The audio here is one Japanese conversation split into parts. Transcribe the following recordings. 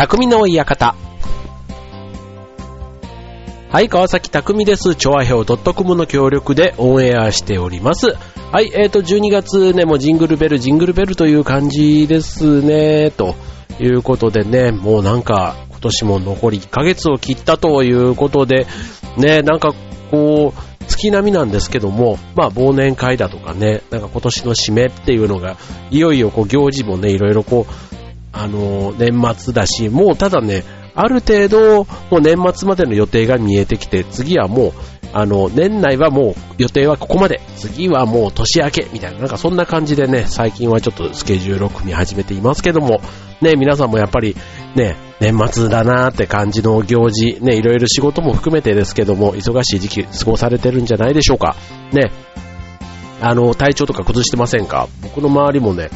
匠の館。はい、川崎匠です。調和表 .com の協力でオンエアしております。はい、えーと、12月ね、もうジングルベル、ジングルベルという感じですね、ということでね、もうなんか、今年も残り1ヶ月を切ったということで、ね、なんかこう、月並みなんですけども、まあ忘年会だとかね、なんか今年の締めっていうのが、いよいよこう行事もね、いろいろこう、あの年末だし、もうただね、ある程度、もう年末までの予定が見えてきて、次はもう、あの、年内はもう予定はここまで、次はもう年明け、みたいな、なんかそんな感じでね、最近はちょっとスケジュールを組み始めていますけども、ね、皆さんもやっぱり、ね、年末だなーって感じの行事、ね、いろいろ仕事も含めてですけども、忙しい時期過ごされてるんじゃないでしょうか。ね、あの、体調とか崩してませんか？僕の周りもね、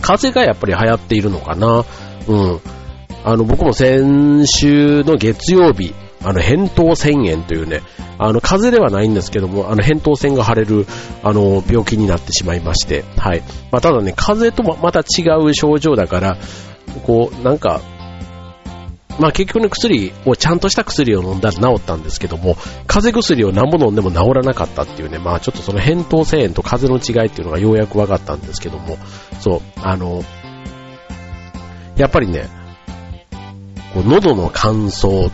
風がやっぱり流行っているのかな。うん。あの、僕も先週の月曜日、あの、扁桃腺炎というね、あの、風邪ではないんですけども、あの、扁桃腺が腫れる、あの、病気になってしまいまして、はい。まあ、ただね、風邪ともまた違う症状だから、こう、なんか、まあ結局ね、薬を、ちゃんとした薬を飲んだら治ったんですけども、風邪薬を何本飲んでも治らなかったっていうね、まあちょっとその扁桃腺炎と風邪の違いっていうのがようやく分かったんですけども、そう、あの、やっぱりね、こう喉の乾燥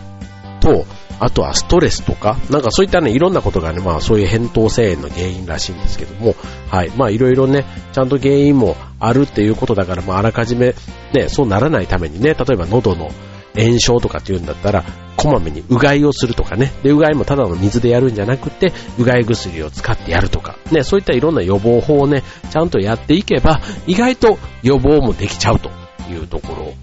と、あとはストレスとか、なんかそういったね、いろんなことがね、まあそういう扁桃腺炎の原因らしいんですけども、はい。まあいろいろね、ちゃんと原因もあるっていうことだから、まああらかじめ、ね、そうならないためにね、例えば喉の炎症とかっていうんだったら、こまめにうがいをするとかね。で、うがいもただの水でやるんじゃなくて、うがい薬を使ってやるとか。ね、そういったいろんな予防法をね、ちゃんとやっていけば、意外と予防もできちゃうというところ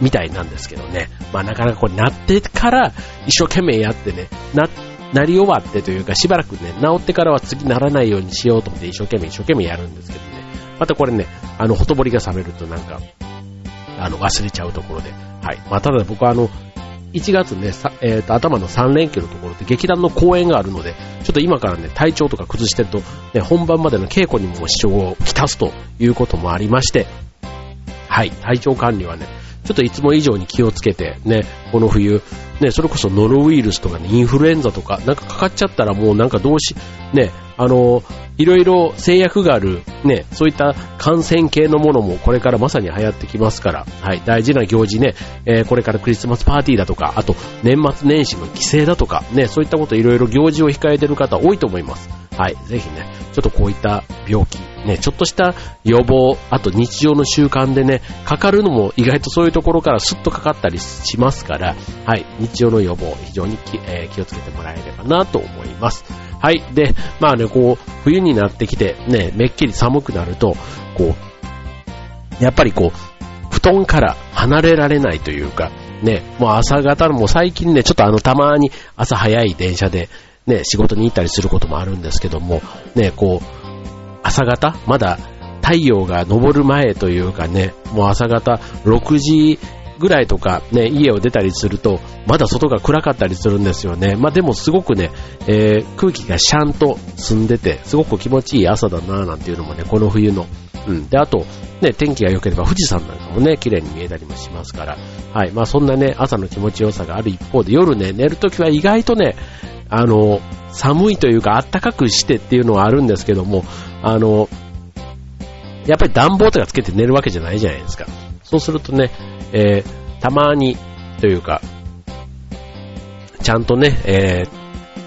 みたいなんですけどね。まあなかなかこれなってから一生懸命やってね、な、なり終わってというかしばらくね、治ってからは次ならないようにしようと思って一生懸命一生懸命やるんですけどね。またこれね、あの、ほとぼりが冷めるとなんか、あの、忘れちゃうところで。はい。まあただ僕はあの、1月ね、さえっ、と、頭の3連休のところで劇団の公演があるので、ちょっと今からね、体調とか崩してると、ね、本番までの稽古にも支障をきたすということもありまして、はい、体調管理はね、ちょっといつも以上に気をつけて、ね、この冬、ね、それこそノロウイルスとかね、インフルエンザとか、なんかかかっちゃったらもうなんかどうし、ね、あの、いろいろ制約がある、ね、そういった感染系のものもこれからまさに流行ってきますから、はい、大事な行事ね、えーこれからクリスマスパーティーだとか、あと年末年始の帰省だとか、ね、そういったこといろいろ行事を控えてる方多いと思います。はい、ぜひね、ちょっとこういった病気、ね、ちょっとした予防、あと日常の習慣でね、かかるのも意外とそういうところからスッとかかったりしますから、はい、日常の予防、非常に気,、えー気をつけてもらえればなと思います。はい、で、まあね、こう、冬になってきて、ね、めっきり寒くなると、こう、やっぱりこう、布団から離れられないというか、ね、もう朝方の、もう最近ね、ちょっとあの、たまに朝早い電車で、ね、仕事に行ったりすることもあるんですけども、ね、こう、朝方まだ太陽が昇る前というかね、もう朝方6時ぐらいとかね、家を出たりすると、まだ外が暗かったりするんですよね。まあでもすごくね、えー空気がシャンと澄んでて、すごく気持ちいい朝だななんていうのもね、この冬の。うん。で、あと、ね、天気が良ければ富士山なんかもね、綺麗に見えたりもしますから。はい。まあそんなね、朝の気持ちよさがある一方で、夜ね、寝るときは意外とね、あの、寒いというか暖かくしてっていうのはあるんですけども、あの、やっぱり暖房とかつけて寝るわけじゃないじゃないですか。そうするとね、えーたまにというか、ちゃんとね、えー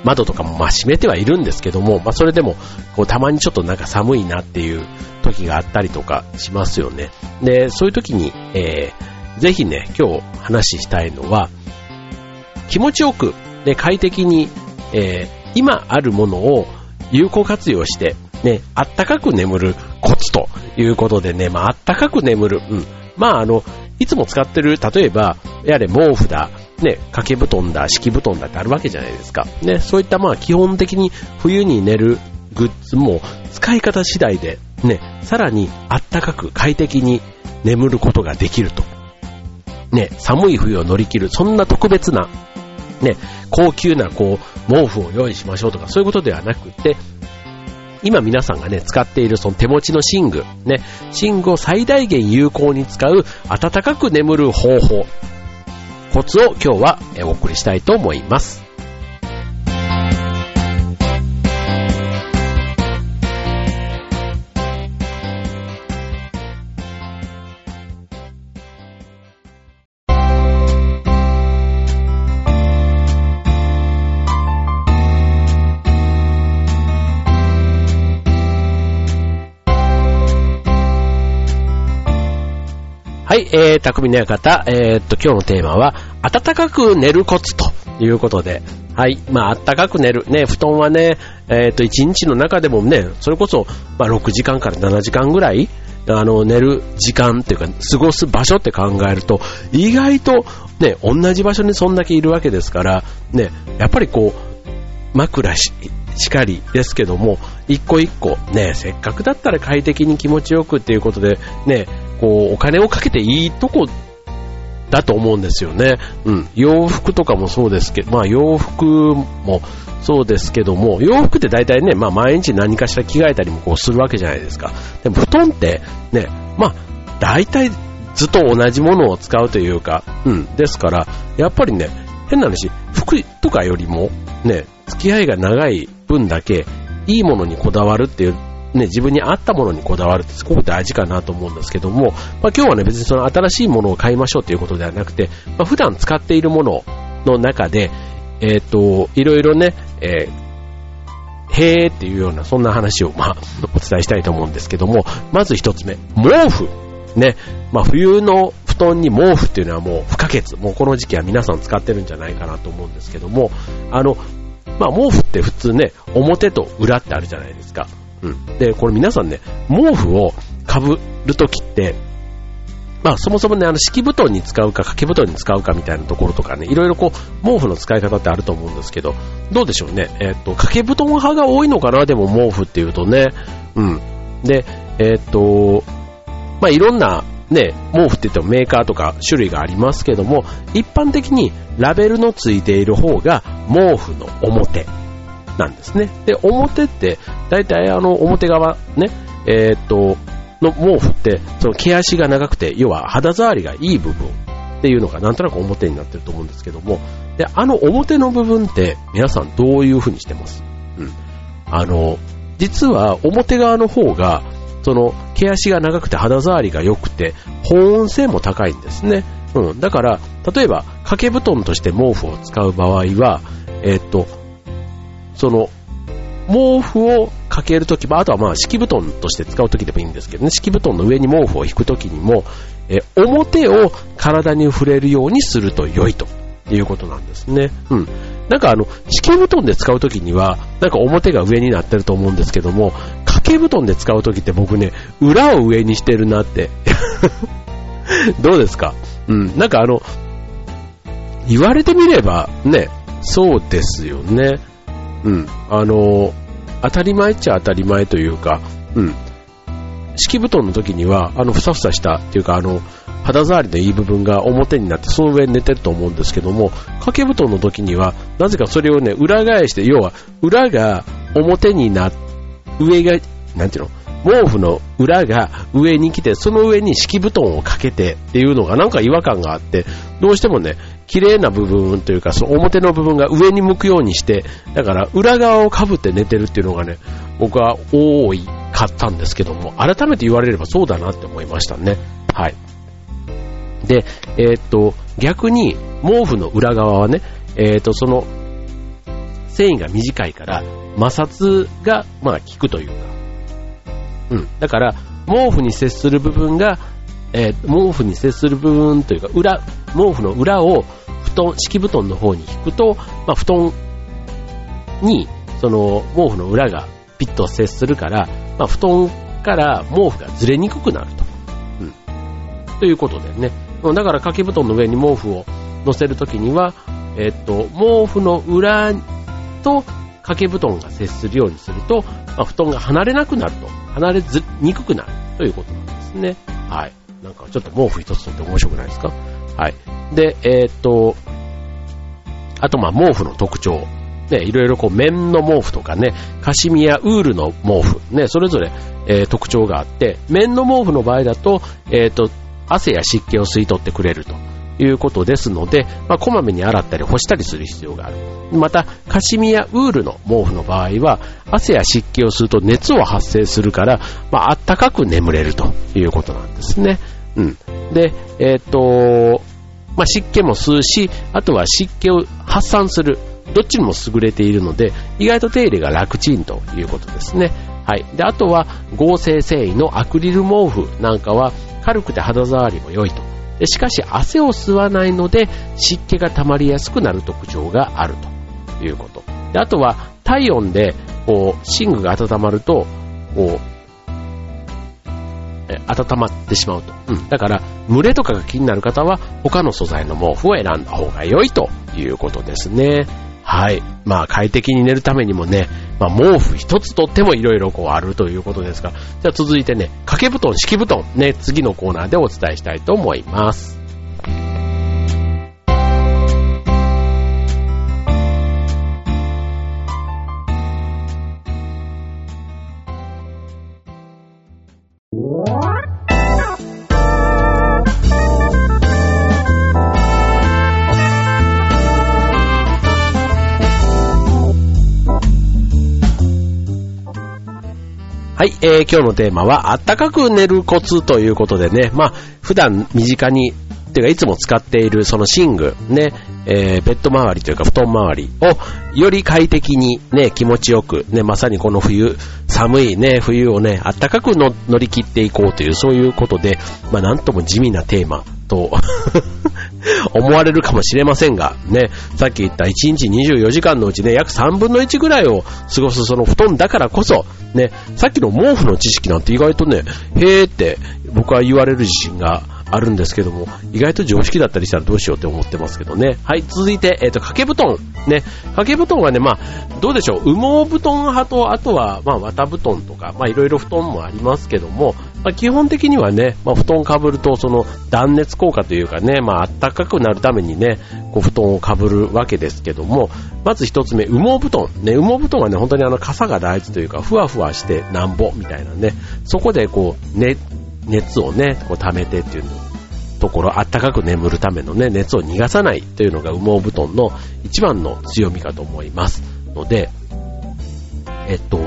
窓とかもま閉めてはいるんですけども、まあそれでも、こうたまにちょっとなんか寒いなっていう時があったりとかしますよね。で、そういう時に、えーぜひね、今日話したいのは、気持ちよく、ね、快適に、えー今あるものを有効活用して、ね、あったかく眠るコツということでね、まあ、あったかく眠る。うん。まあ、あの、いつも使ってる、例えば、やれ毛布だ、ね、掛け布団だ、敷布団だってあるわけじゃないですか。ね、そういったまあ、基本的に冬に寝るグッズも使い方次第で、ね、さらにあったかく快適に眠ることができると。ね、寒い冬を乗り切る、そんな特別な、ね、高級なこう、毛布を用意しましょうとか、そういうことではなくて、今皆さんがね、使っているその手持ちの寝具、ね、寝具を最大限有効に使う暖かく眠る方法、コツを今日はお送りしたいと思います。はい、えー、匠の館、えー、っと、今日のテーマは、暖かく寝るコツということで、はい、まあ、暖かく寝る。ね、布団はね、えー、っと、1日の中でもね、それこそ、まあ、6時間から7時間ぐらい、あの、寝る時間っていうか、過ごす場所って考えると、意外と、ね、同じ場所にそんだけいるわけですから、ね、やっぱりこう、枕し、しかりですけども、一個一個、ね、せっかくだったら快適に気持ちよくっていうことで、ね、こう、お金をかけていいとこだと思うんですよね。うん。洋服とかもそうですけど、まあ洋服もそうですけども、洋服って大体ね、まあ毎日何かしら着替えたりもこうするわけじゃないですか。でも布団ってね、まあ大体ずっと同じものを使うというか、うん。ですから、やっぱりね、変な話、服とかよりもね、付き合いが長い分だけいいものにこだわるっていうね、自分に合ったものにこだわるってすごく大事かなと思うんですけども、まあ、今日はね、別にその新しいものを買いましょうということではなくて、まあ、普段使っているものの中で、えっ、ー、と、いろいろね、えー、へーっていうような、そんな話を、まあ、お伝えしたいと思うんですけども、まず一つ目、毛布。ね、まあ、冬の布団に毛布っていうのはもう不可欠。もうこの時期は皆さん使ってるんじゃないかなと思うんですけども、あの、まあ、毛布って普通ね、表と裏ってあるじゃないですか。うん。で、これ皆さんね、毛布をかぶるときって、まあそもそもね、あの敷布団に使うか掛け布団に使うかみたいなところとかね、いろいろこう、毛布の使い方ってあると思うんですけど、どうでしょうね。えっ、と、掛け布団派が多いのかな、でも毛布っていうとね。うん。で、えっ、と、まあいろんなね、毛布って言ってもメーカーとか種類がありますけども、一般的にラベルのついている方が毛布の表。なんですね。で、表って、大体あの表側ね、えー、っと、の毛布って、その毛足が長くて、要は肌触りがいい部分っていうのがなんとなく表になってると思うんですけども、で、あの表の部分って皆さんどういう風にしてます？うん。あの、実は表側の方が、その毛足が長くて肌触りが良くて、保温性も高いんですね。うん。だから、例えば掛け布団として毛布を使う場合は、えー、っと、その、毛布をかけるとき、あとはまあ敷布団として使うときでもいいんですけどね、敷布団の上に毛布を引くときにも、え表を体に触れるようにすると良いということなんですね。うん。なんかあの、敷布団で使うときには、なんか表が上になってると思うんですけども、掛け布団で使うときって僕ね、裏を上にしてるなって。どうですか？うん。なんかあの、言われてみれば、ね、そうですよね。うん、あの、当たり前っちゃ当たり前というか、うん、敷布団の時には、あの、ふさふさしたっていうか、あの、肌触りのいい部分が表になって、その上に寝てると思うんですけども、掛け布団の時には、なぜかそれをね、裏返して、要は、裏が表にな、上が、なんていうの？毛布の裏が上に来て、その上に敷布団をかけてっていうのがなんか違和感があって、どうしてもね、綺麗な部分というか、その表の部分が上に向くようにして、だから裏側をかぶって寝てるっていうのがね、僕は多いかったんですけども、改めて言われればそうだなって思いましたね。はい。で、えー、っと、逆に毛布の裏側はね、えー、っと、その、繊維が短いから摩擦が、まあ、効くというか、うん。だから、毛布に接する部分がえー、毛布に接する部分というか、裏、毛布の裏を布団、敷布団の方に引くと、まあ、布団に、その、毛布の裏がピッと接するから、まあ、布団から毛布がずれにくくなると。うん。ということでね。だから掛け布団の上に毛布を乗せるときには、えっと、毛布の裏と掛け布団が接するようにすると、まあ、布団が離れなくなると。離れずにくくなるということなんですね。はい。なんかちょっと毛布一つとって面白くないですか？はい。で、えー、っと、あとまあ毛布の特徴ね、いろいろこう綿の毛布とかね、カシミヤウールの毛布、ね、それぞれ、えー、特徴があって、綿の毛布の場合だと、えっ、と、汗や湿気を吸い取ってくれるということですので、まあ、こまめに洗ったり干したりする必要がある。また、カシミヤウールの毛布の場合は、汗や湿気を吸うと熱を発生するから、まあ、あったかく眠れるということなんですね。うん。で、えっ、と、まあ、湿気も吸うし、あとは湿気を発散する。どっちにも優れているので、意外と手入れが楽ちんということですね。はい。で、あとは合成繊維のアクリル毛布なんかは軽くて肌触りも良いと。しかし汗を吸わないので湿気が溜まりやすくなる特徴があるということ。であとは体温でこう寝具が温まるとこう温まってしまうと。うん。だから、蒸れとかが気になる方は、他の素材の毛布を選んだ方が良いということですね。はい。まあ、快適に寝るためにもね、まあ、毛布一つとっても色々こうあるということですが、じゃあ続いてね、掛け布団、敷布団、ね、次のコーナーでお伝えしたいと思います。はい、えー、今日のテーマは、あったかく寝るコツということでね、まあ、普段身近に、ていうかいつも使っているその寝具、ね、えー、ベッド周りというか布団周りをより快適にね、気持ちよく、ね、まさにこの冬、寒いね、冬をね、あったかくの乗り切っていこうという、そういうことで、まあなんとも地味なテーマと 思われるかもしれませんが、ね、さっき言った1日24時間のうちね、約3分の1ぐらいを過ごすその布団だからこそ、ね、さっきの毛布の知識なんて意外とね、へーって僕は言われる自信があるんですけども、意外と常識だったりしたらどうしようって思ってますけどね。はい、続いて、えっ、ー、と、掛け布団。ね、掛け布団はね、まあ、どうでしょう、羽毛布団派と、あとは、まあ、綿布団とか、まあ、いろいろ布団もありますけども、まあ、基本的にはね、まあ、布団かぶると、その断熱効果というかね、まあ、暖かくなるためにね、こう布団をかぶるわけですけども、まず一つ目、羽毛布団。ね、羽毛布団はね、本当にあの、傘が大事というか、ふわふわしてなんぼみたいなね、そこでこう、ね、熱をね、こう溜めてっていうところ、あったかく眠るためのね、熱を逃がさないというのが羽毛布団の一番の強みかと思いますので、えっと、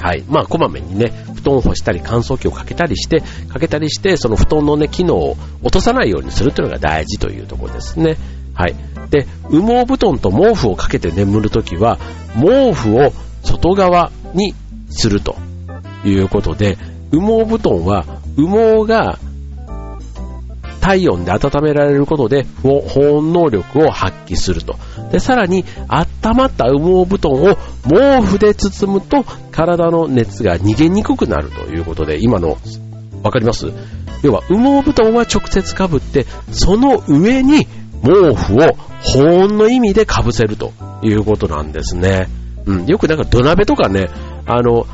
はい。まあ、こまめにね、布団を干したり乾燥機をかけたりして、かけたりして、その布団のね、機能を落とさないようにするというのが大事というところですね。はい。で、羽毛布団と毛布をかけて眠るときは、毛布を外側にするということで、羽毛布団は羽毛が体温で温められることで保温能力を発揮すると。で、さらに温まった羽毛布団を毛布で包むと体の熱が逃げにくくなるということで、今の、わかります？要は羽毛布団は直接かぶって、その上に毛布を保温の意味でかぶせるということなんですね。うん、よくなんか土鍋とかね、あの、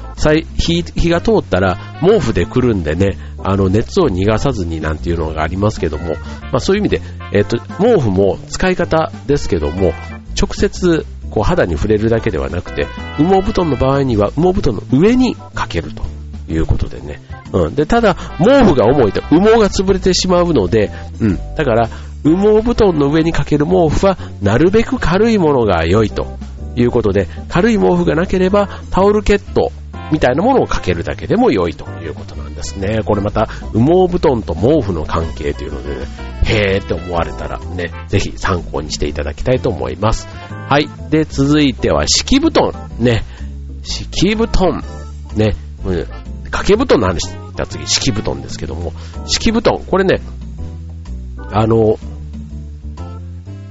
火、火が通ったら毛布でくるんでね、あの、熱を逃がさずになんていうのがありますけども、まあそういう意味で、えっ、と、毛布も使い方ですけども、直接、こう肌に触れるだけではなくて、羽毛布団の場合には羽毛布団の上にかけるということでね。うん。で、ただ、毛布が重いと羽毛が潰れてしまうので、うん。だから、羽毛布団の上にかける毛布は、なるべく軽いものが良いとということで、軽い毛布がなければタオルケットみたいなものをかけるだけでも良いということなんですね。これまた羽毛布団と毛布の関係というのでね、へーって思われたらね、ぜひ参考にしていただきたいと思います。はい。で、続いては敷布団。ね。敷布団。ね。掛け布団の話した次、敷布団ですけども、敷布団。これね、あの、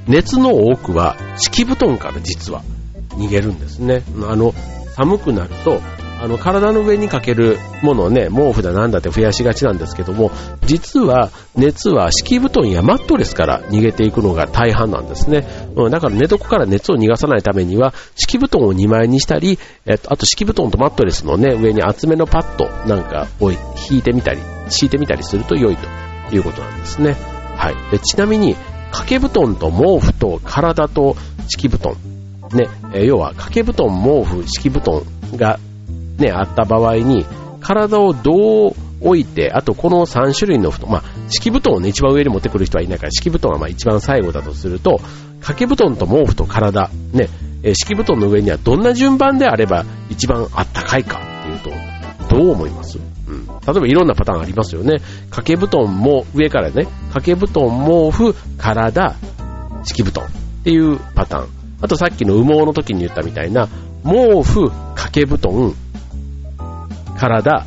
熱の多くは敷布団から実は逃げるんですね。あの、寒くなると、あの、体の上にかけるものをね、毛布だなんだって増やしがちなんですけども、実は熱は敷布団やマットレスから逃げていくのが大半なんですね。だから寝床から熱を逃がさないためには、敷布団を2枚にしたり、えっと、あと敷布団とマットレスのね、上に厚めのパッドなんかを引いてみたり、敷いてみたりすると良いということなんですね。はい。でちなみに、掛け布団と毛布と体と敷布団ね、え要は掛け布団、毛布、敷布団がね、あった場合に、体をどう置いて、あとこの3種類の布団、まあ、敷布団をね、一番上に持ってくる人はいないから、敷布団はまあ一番最後だとすると、掛け布団と毛布と体、ね、え敷布団の上にはどんな順番であれば一番あったかいかっていうと、どう思います？うん。例えばいろんなパターンありますよね。掛け布団も上からね、掛け布団、毛布、体、敷布団っていうパターン。あとさっきの羽毛の時に言ったみたいな、毛布、掛け布団、体、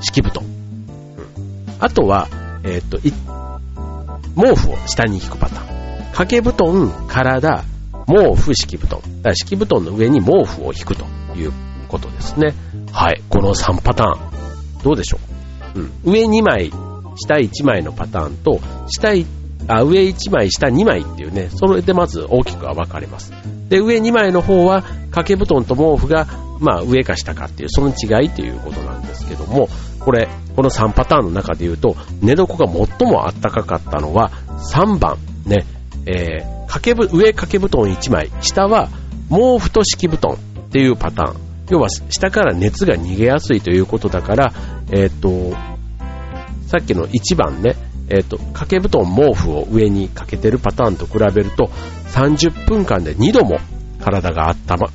敷布団。うん、あとは、えー、っと、毛布を下に引くパターン。掛け布団、体、毛布、敷布団。だから敷布団の上に毛布を引くということですね。はい。この3パターン。どうでしょう、うん、上2枚、下1枚のパターンと、下あ上1枚、下2枚っていうね、それでまず大きくは分かれます。で、上2枚の方は、掛け布団と毛布が、まあ上か下かっていう、その違いということなんですけども、これ、この3パターンの中で言うと、寝床が最も暖かかったのは、3番、ね、えー、掛けぶ、上掛け布団1枚、下は毛布と敷布団っていうパターン。要は下から熱が逃げやすいということだから、えっ、と、さっきの1番ね、えっ、ー、と、掛け布団、毛布を上にかけてるパターンと比べると、30分間で2度も体があったま、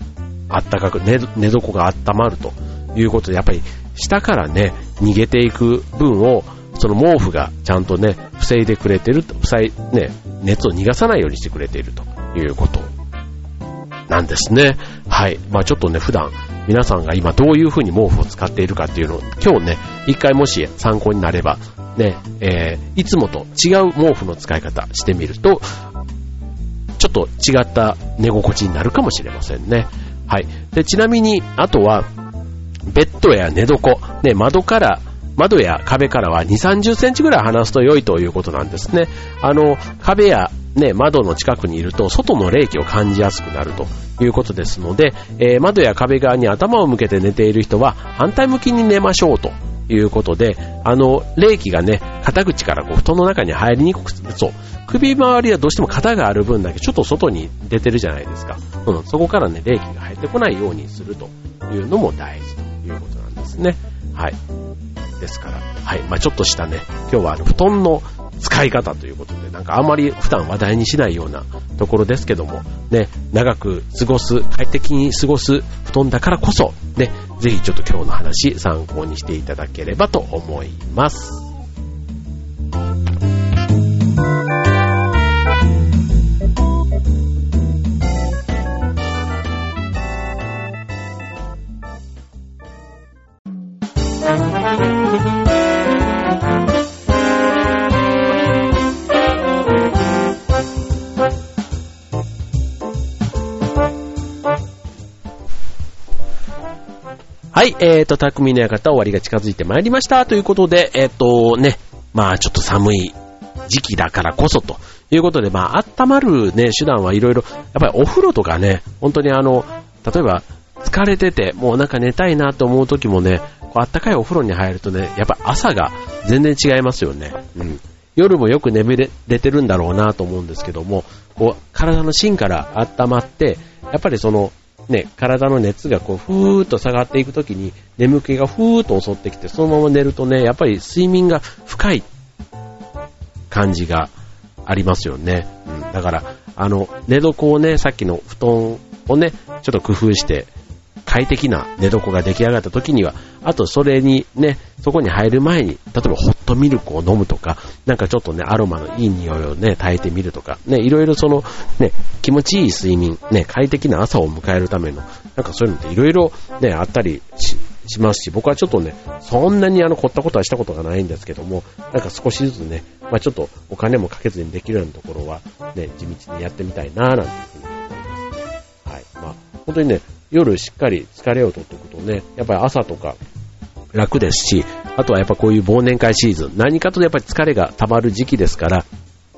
あったかく、寝床が温まるということで、やっぱり下からね、逃げていく分を、その毛布がちゃんとね、防いでくれてると、防い、ね、熱を逃がさないようにしてくれているということなんですね。はい。まあちょっとね、普段皆さんが今どういう風に毛布を使っているかっていうのを今日ね、一回もし参考になれば、ね、えー、いつもと違う毛布の使い方してみると、ちょっと違った寝心地になるかもしれませんね。はい。で、ちなみに、あとは、ベッドや寝床、ね、窓から窓や壁からは2、30センチぐらい離すと良いということなんですね。あの、壁やね、窓の近くにいると、外の冷気を感じやすくなるということですので、えー、窓や壁側に頭を向けて寝ている人は、反対向きに寝ましょうとということで、あの、冷気がね、肩口からこう布団の中に入りにくくする。そう。首周りはどうしても肩がある分だけちょっと外に出てるじゃないですか。うん、そこからね、冷気が入ってこないようにするというのも大事ということなんですね。はい。ですから、はい。まあちょっとしたね、今日はあの、布団の使い方ということで、なんかあんまり普段話題にしないようなところですけども、ね、長く過ごす、快適に過ごす布団だからこそ、ね、ぜひちょっと今日の話参考にしていただければと思います。い、えーと、匠の館終わりが近づいてまいりました。ということで、えっ、ー、とね、まあちょっと寒い時期だからこそということで、まあ温まるね、手段はいろいろ、やっぱりお風呂とかね、本当にあの、例えば疲れてて、もうなんか寝たいなと思う時もね、こうあったかいお風呂に入るとね、やっぱ朝が全然違いますよね。うん。夜もよく眠れてるんだろうなと思うんですけども、こう体の芯から温まって、やっぱりそのね、体の熱がこう、ふーっと下がっていくときに、眠気がふーっと襲ってきて、そのまま寝るとね、やっぱり睡眠が深い感じがありますよね。うん、だから、あの、寝床をね、さっきの布団をね、ちょっと工夫して、快適な寝床が出来上がった時には、あとそれにね、そこに入る前に、例えばホットミルクを飲むとか、なんかちょっとね、アロマのいい匂いをね、炊いてみるとか、ね、いろいろその、ね、気持ちいい睡眠、ね、快適な朝を迎えるための、なんかそういうのっていろいろね、あったりし、しますし、僕はちょっとね、そんなにあの、凝ったことはしたことがないんですけども、なんか少しずつね、まあちょっとお金もかけずにできるようなところは、ね、地道にやってみたいな、なんていうふうに思います。はい。まあ、本当にね、夜しっかり疲れを取っておくとね、やっぱり朝とか楽ですし、あとはやっぱこういう忘年会シーズン、何かとやっぱり疲れが溜まる時期ですから、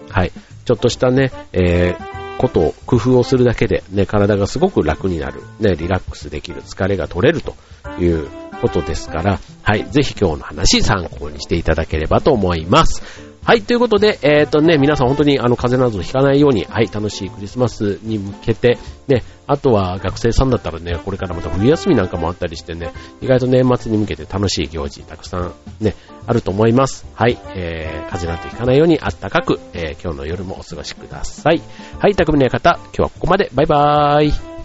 はい、ちょっとしたね、えー、ことを工夫をするだけで、ね、体がすごく楽になる、ね、リラックスできる、疲れが取れるということですから、はい、ぜひ今日の話参考にしていただければと思います。はい、ということで、えっ、ー、とね、皆さん本当にあの、風邪などひかないように、はい、楽しいクリスマスに向けて、ね、あとは学生さんだったらね、これからまた冬休みなんかもあったりしてね、意外と年末に向けて楽しい行事たくさんね、あると思います。はい、えー、風邪なんてひかないようにあったかく、えー、今日の夜もお過ごしください。はい、匠の方、今日はここまで。バイバーイ。